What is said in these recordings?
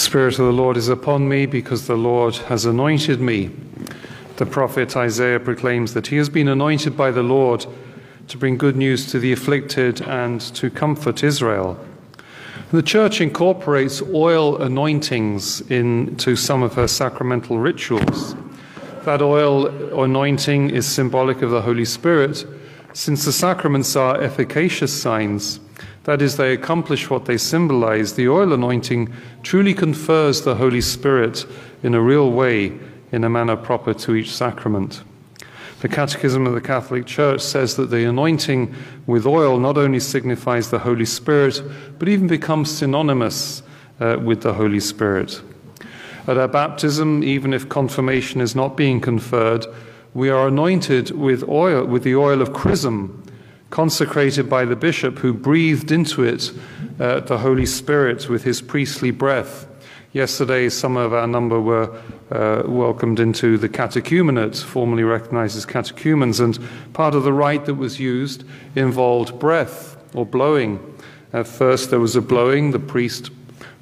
Spirit of the Lord is upon me because the Lord has anointed me. The prophet Isaiah proclaims that he has been anointed by the Lord to bring good news to the afflicted and to comfort Israel. The church incorporates oil anointings into some of her sacramental rituals. That oil anointing is symbolic of the Holy Spirit, since the sacraments are efficacious signs. That is, they accomplish what they symbolize. The oil anointing truly confers the Holy Spirit in a real way, in a manner proper to each sacrament. The Catechism of the Catholic Church says that the anointing with oil not only signifies the Holy Spirit, but even becomes synonymous uh, with the Holy Spirit. At our baptism, even if confirmation is not being conferred, we are anointed with oil, with the oil of chrism, consecrated by the bishop who breathed into it uh, the Holy Spirit with his priestly breath. Yesterday, some of our number were uh, welcomed into the catechumenate, formerly recognized as catechumens, and part of the rite that was used involved breath or blowing. At first, there was a blowing, the priest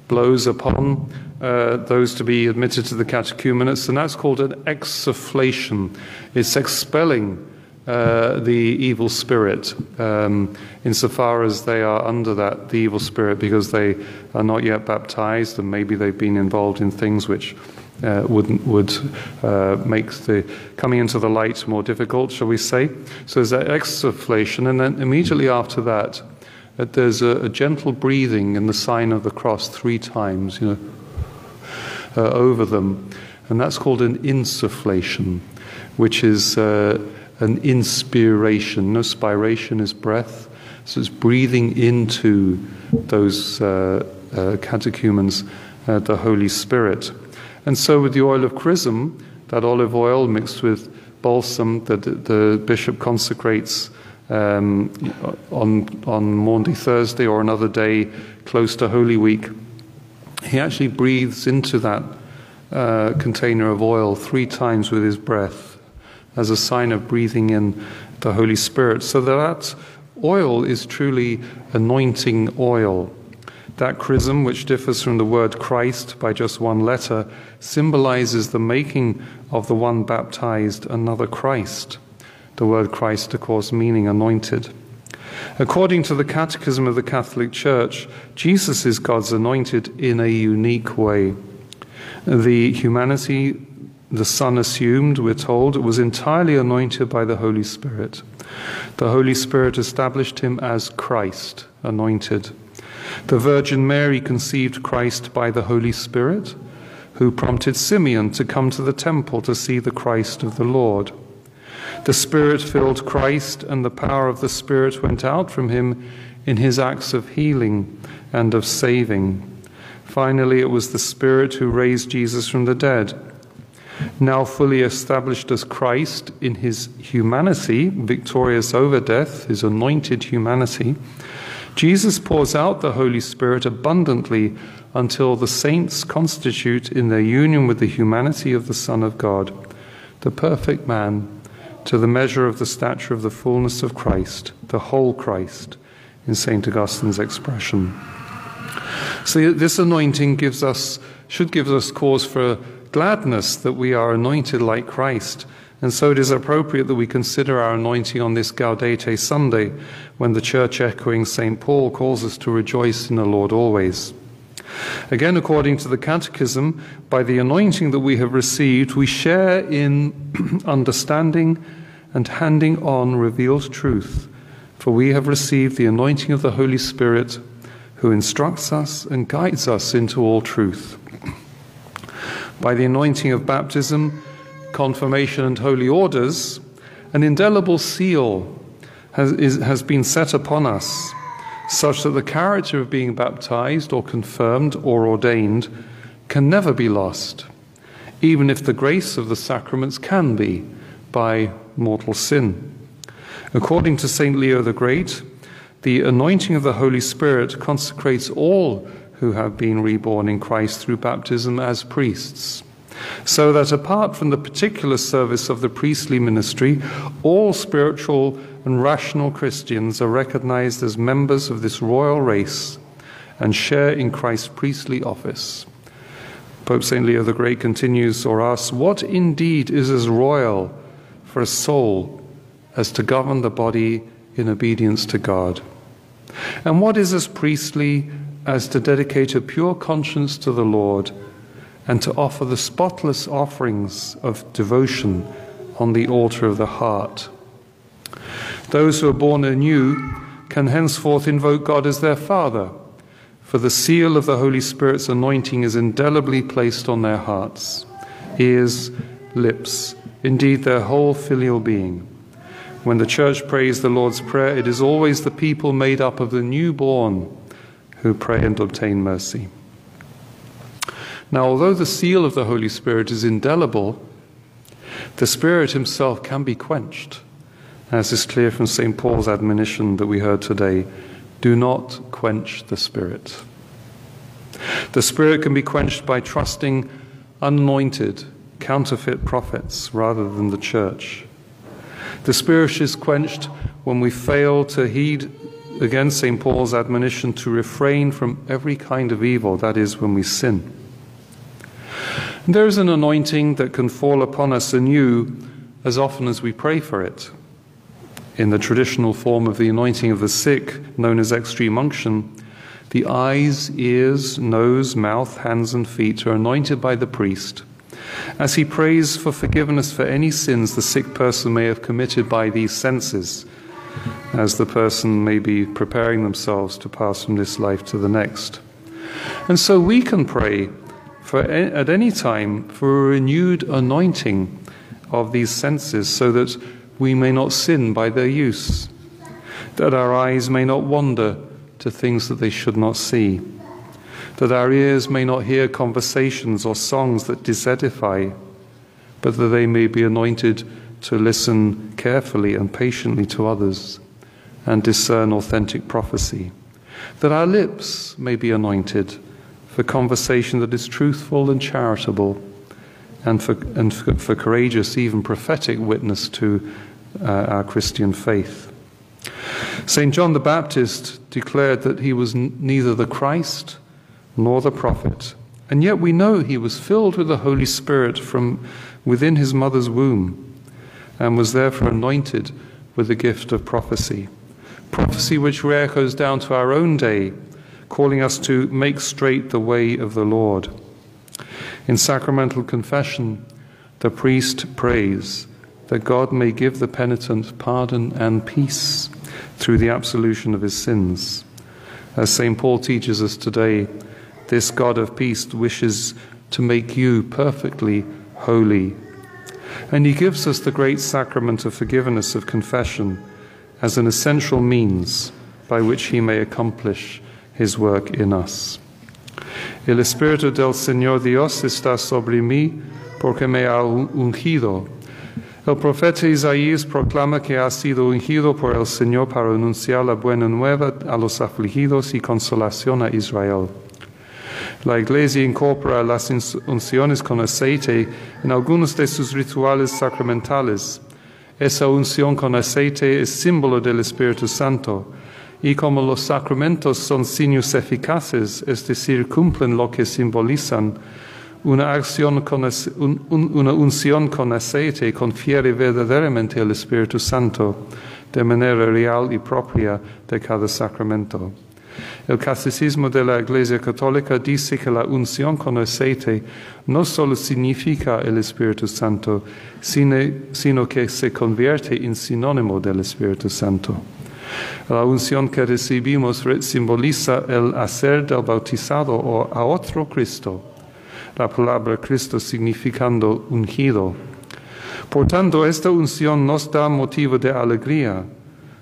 blows upon uh, those to be admitted to the catechumenates, and that's called an exsufflation. It's expelling uh, the evil spirit, um, insofar as they are under that, the evil spirit, because they are not yet baptized and maybe they've been involved in things which uh, would would uh, make the coming into the light more difficult, shall we say? So there's that exsufflation, and then immediately after that, uh, there's a, a, gentle breathing in the sign of the cross three times, you know, uh, over them, and that's called an insufflation, which is uh, an inspiration. No, spiration is breath. So it's breathing into those uh, uh, catechumens uh, the Holy Spirit. And so with the oil of chrism, that olive oil mixed with balsam that the bishop consecrates um, on, on Maundy Thursday or another day close to Holy Week, he actually breathes into that uh, container of oil three times with his breath as a sign of breathing in the Holy Spirit. So that oil is truly anointing oil. That chrism, which differs from the word Christ by just one letter, symbolizes the making of the one baptized another Christ. The word Christ, of course, meaning anointed. According to the Catechism of the Catholic Church, Jesus is God's anointed in a unique way. The humanity the Son assumed, we're told, was entirely anointed by the Holy Spirit. The Holy Spirit established him as Christ, anointed. The Virgin Mary conceived Christ by the Holy Spirit, who prompted Simeon to come to the temple to see the Christ of the Lord. The Spirit filled Christ, and the power of the Spirit went out from him in his acts of healing and of saving. Finally, it was the Spirit who raised Jesus from the dead now fully established as Christ in his humanity, victorious over death, his anointed humanity, Jesus pours out the Holy Spirit abundantly until the saints constitute in their union with the humanity of the Son of God, the perfect man, to the measure of the stature of the fullness of Christ, the whole Christ, in St. Augustine's expression. So this anointing gives us should give us cause for gladness that we are anointed like Christ. And so it is appropriate that we consider our anointing on this Gaudete Sunday, when the church echoing St. Paul calls us to rejoice in the Lord always. Again, according to the Catechism, by the anointing that we have received, we share in understanding and handing on revealed truth, for we have received the anointing of the Holy Spirit, who instructs us and guides us into all truth. By the anointing of baptism, confirmation, and holy orders, an indelible seal has, is, has been set upon us, such that the character of being baptized or confirmed or ordained can never be lost, even if the grace of the sacraments can be by mortal sin. According to St. Leo the Great, the anointing of the Holy Spirit consecrates all who have been reborn in Christ through baptism as priests. So that apart from the particular service of the priestly ministry, all spiritual and rational Christians are recognized as members of this royal race and share in Christ's priestly office. Pope St. Leo the Great continues or asks, What indeed is as royal for a soul as to govern the body in obedience to God? And what is as priestly as to dedicate a pure conscience to the Lord and to offer the spotless offerings of devotion on the altar of the heart? Those who are born anew can henceforth invoke God as their Father, for the seal of the Holy Spirit's anointing is indelibly placed on their hearts, ears, lips, indeed their whole filial being. When the church prays the Lord's Prayer, it is always the people made up of the newborn who pray and obtain mercy. Now, although the seal of the Holy Spirit is indelible, the Spirit himself can be quenched, as is clear from St. Paul's admonition that we heard today do not quench the Spirit. The Spirit can be quenched by trusting anointed, counterfeit prophets rather than the church. The Spirit is quenched when we fail to heed again St. Paul's admonition to refrain from every kind of evil, that is, when we sin. There is an anointing that can fall upon us anew as often as we pray for it. In the traditional form of the anointing of the sick, known as extreme unction, the eyes, ears, nose, mouth, hands, and feet are anointed by the priest as he prays for forgiveness for any sins the sick person may have committed by these senses, as the person may be preparing themselves to pass from this life to the next. And so we can pray for, at any time for a renewed anointing of these senses so that we may not sin by their use, that our eyes may not wander to things that they should not see that our ears may not hear conversations or songs that disedify, but that they may be anointed to listen carefully and patiently to others and discern authentic prophecy. That our lips may be anointed for conversation that is truthful and charitable, and for, and for, for courageous, even prophetic witness to uh, our Christian faith. St. John the Baptist declared that he was n- neither the Christ nor the prophet. And yet we know he was filled with the Holy Spirit from within his mother's womb and was therefore anointed with the gift of prophecy. Prophecy which echoes down to our own day, calling us to make straight the way of the Lord. In sacramental confession, the priest prays that God may give the penitent pardon and peace through the absolution of his sins. As St. Paul teaches us today, this God of peace wishes to make you perfectly holy. And he gives us the great sacrament of forgiveness of confession as an essential means by which he may accomplish his work in us. El Espíritu del Señor Dios está sobre mí porque me ha ungido. El profeta Isaías proclama que ha sido ungido por el Señor para anunciar la buena nueva a los afligidos y consolación a Israel. La Iglesia incorpora las unciones con aceite en algunos de sus rituales sacramentales. Esa unción con aceite es símbolo del Espíritu Santo. Y como los sacramentos son signos eficaces, es decir, cumplen lo que simbolizan, una, con, unción con aceite confiere verdaderamente el Espíritu Santo de manera real y propia de cada sacramento. El catecismo de la Iglesia Católica dice que la unción con aceite no solo significa el Espíritu Santo, sino, que se convierte en sinónimo del Espíritu Santo. La unción que recibimos simboliza el hacer del bautizado a otro Cristo, la palabra Cristo significando ungido. Por tanto, esta unción nos da motivo de alegría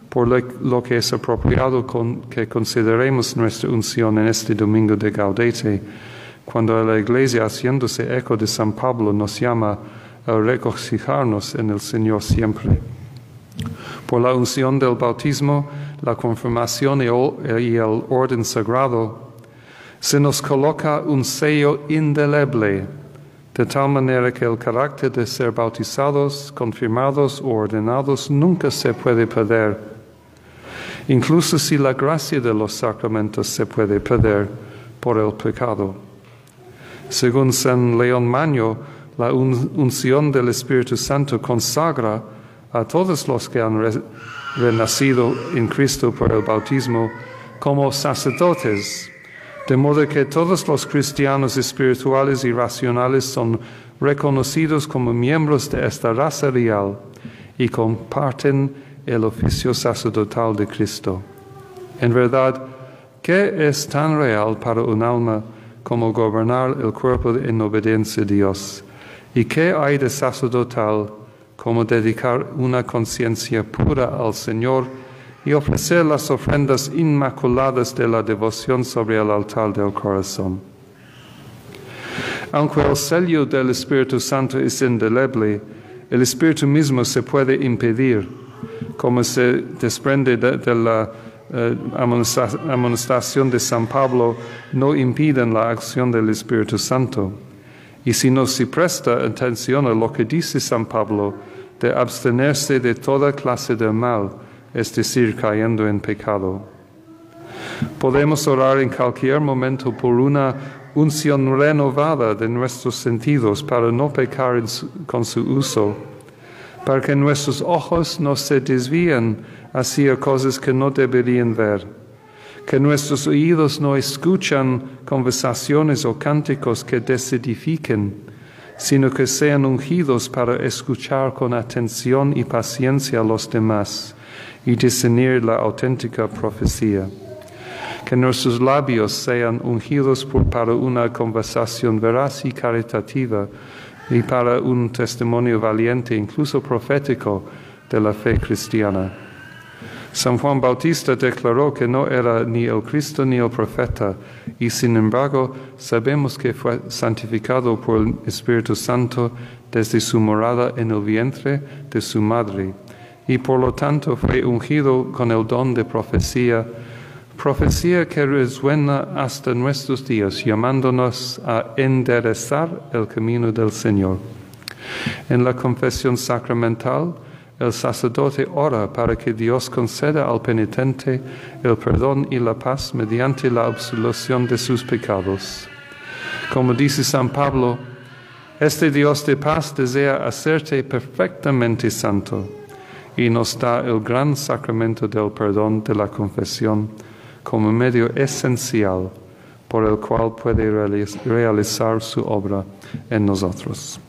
por lo que es apropiado que consideremos nuestra unción en este domingo de Gaudete, cuando la Iglesia, haciéndose eco de San Pablo, nos llama a regocijarnos en el Señor siempre. Por la unción del bautismo, la confirmación y el orden sagrado, se nos coloca un sello indeleble, de tal manera que el carácter de ser bautizados, confirmados o ordenados nunca se puede perder incluso si la gracia de los sacramentos se puede perder por el pecado. Según San León Magno, la unción del Espíritu Santo consagra a todos los que han renacido en Cristo por el bautismo como sacerdotes, de modo que todos los cristianos espirituales y racionales son reconocidos como miembros de esta raza real y comparten el oficio sacerdotal de Cristo. En verdad, ¿qué es tan real para un alma como gobernar el cuerpo en obediencia a Dios? ¿Y qué hay de sacerdotal como dedicar una conciencia pura al Señor y ofrecer las ofrendas inmaculadas de la devoción sobre el altar del corazón? Aunque el sello del Espíritu Santo es indeleble, el Espíritu mismo se puede impedir, como se desprende de, la eh, amonestación de San Pablo, no impiden la acción del Espíritu Santo. Y si no se presta atención a lo que dice San Pablo, de abstenerse de toda clase de mal, es decir, cayendo en pecado. Podemos orar en cualquier momento por una unción renovada de nuestros sentidos para no pecar con su uso, para que nuestros ojos no se desvíen hacia cosas que no deberían ver, que nuestros oídos no escuchan conversaciones o cánticos que desedifiquen, sino que sean ungidos para escuchar con atención y paciencia a los demás y discernir la auténtica profecía. Que nuestros labios sean ungidos para una conversación veraz y caritativa y para un testimonio valiente, incluso profético, de la fe cristiana. San Juan Bautista declaró que no era ni el Cristo ni el profeta, y sin embargo sabemos que fue santificado por el Espíritu Santo desde su morada en el vientre de su madre, y por lo tanto fue ungido con el don de profecía profecía que resuena hasta nuestros días, llamándonos a enderezar el camino del Señor. En la confesión sacramental, el sacerdote ora para que Dios conceda al penitente el perdón y la paz mediante la absolución de sus pecados. Como dice San Pablo, este Dios de paz desea hacerte perfectamente santo y nos da el gran sacramento del perdón de la confesión como medio esencial por el cual puede realizar su obra en nosotros.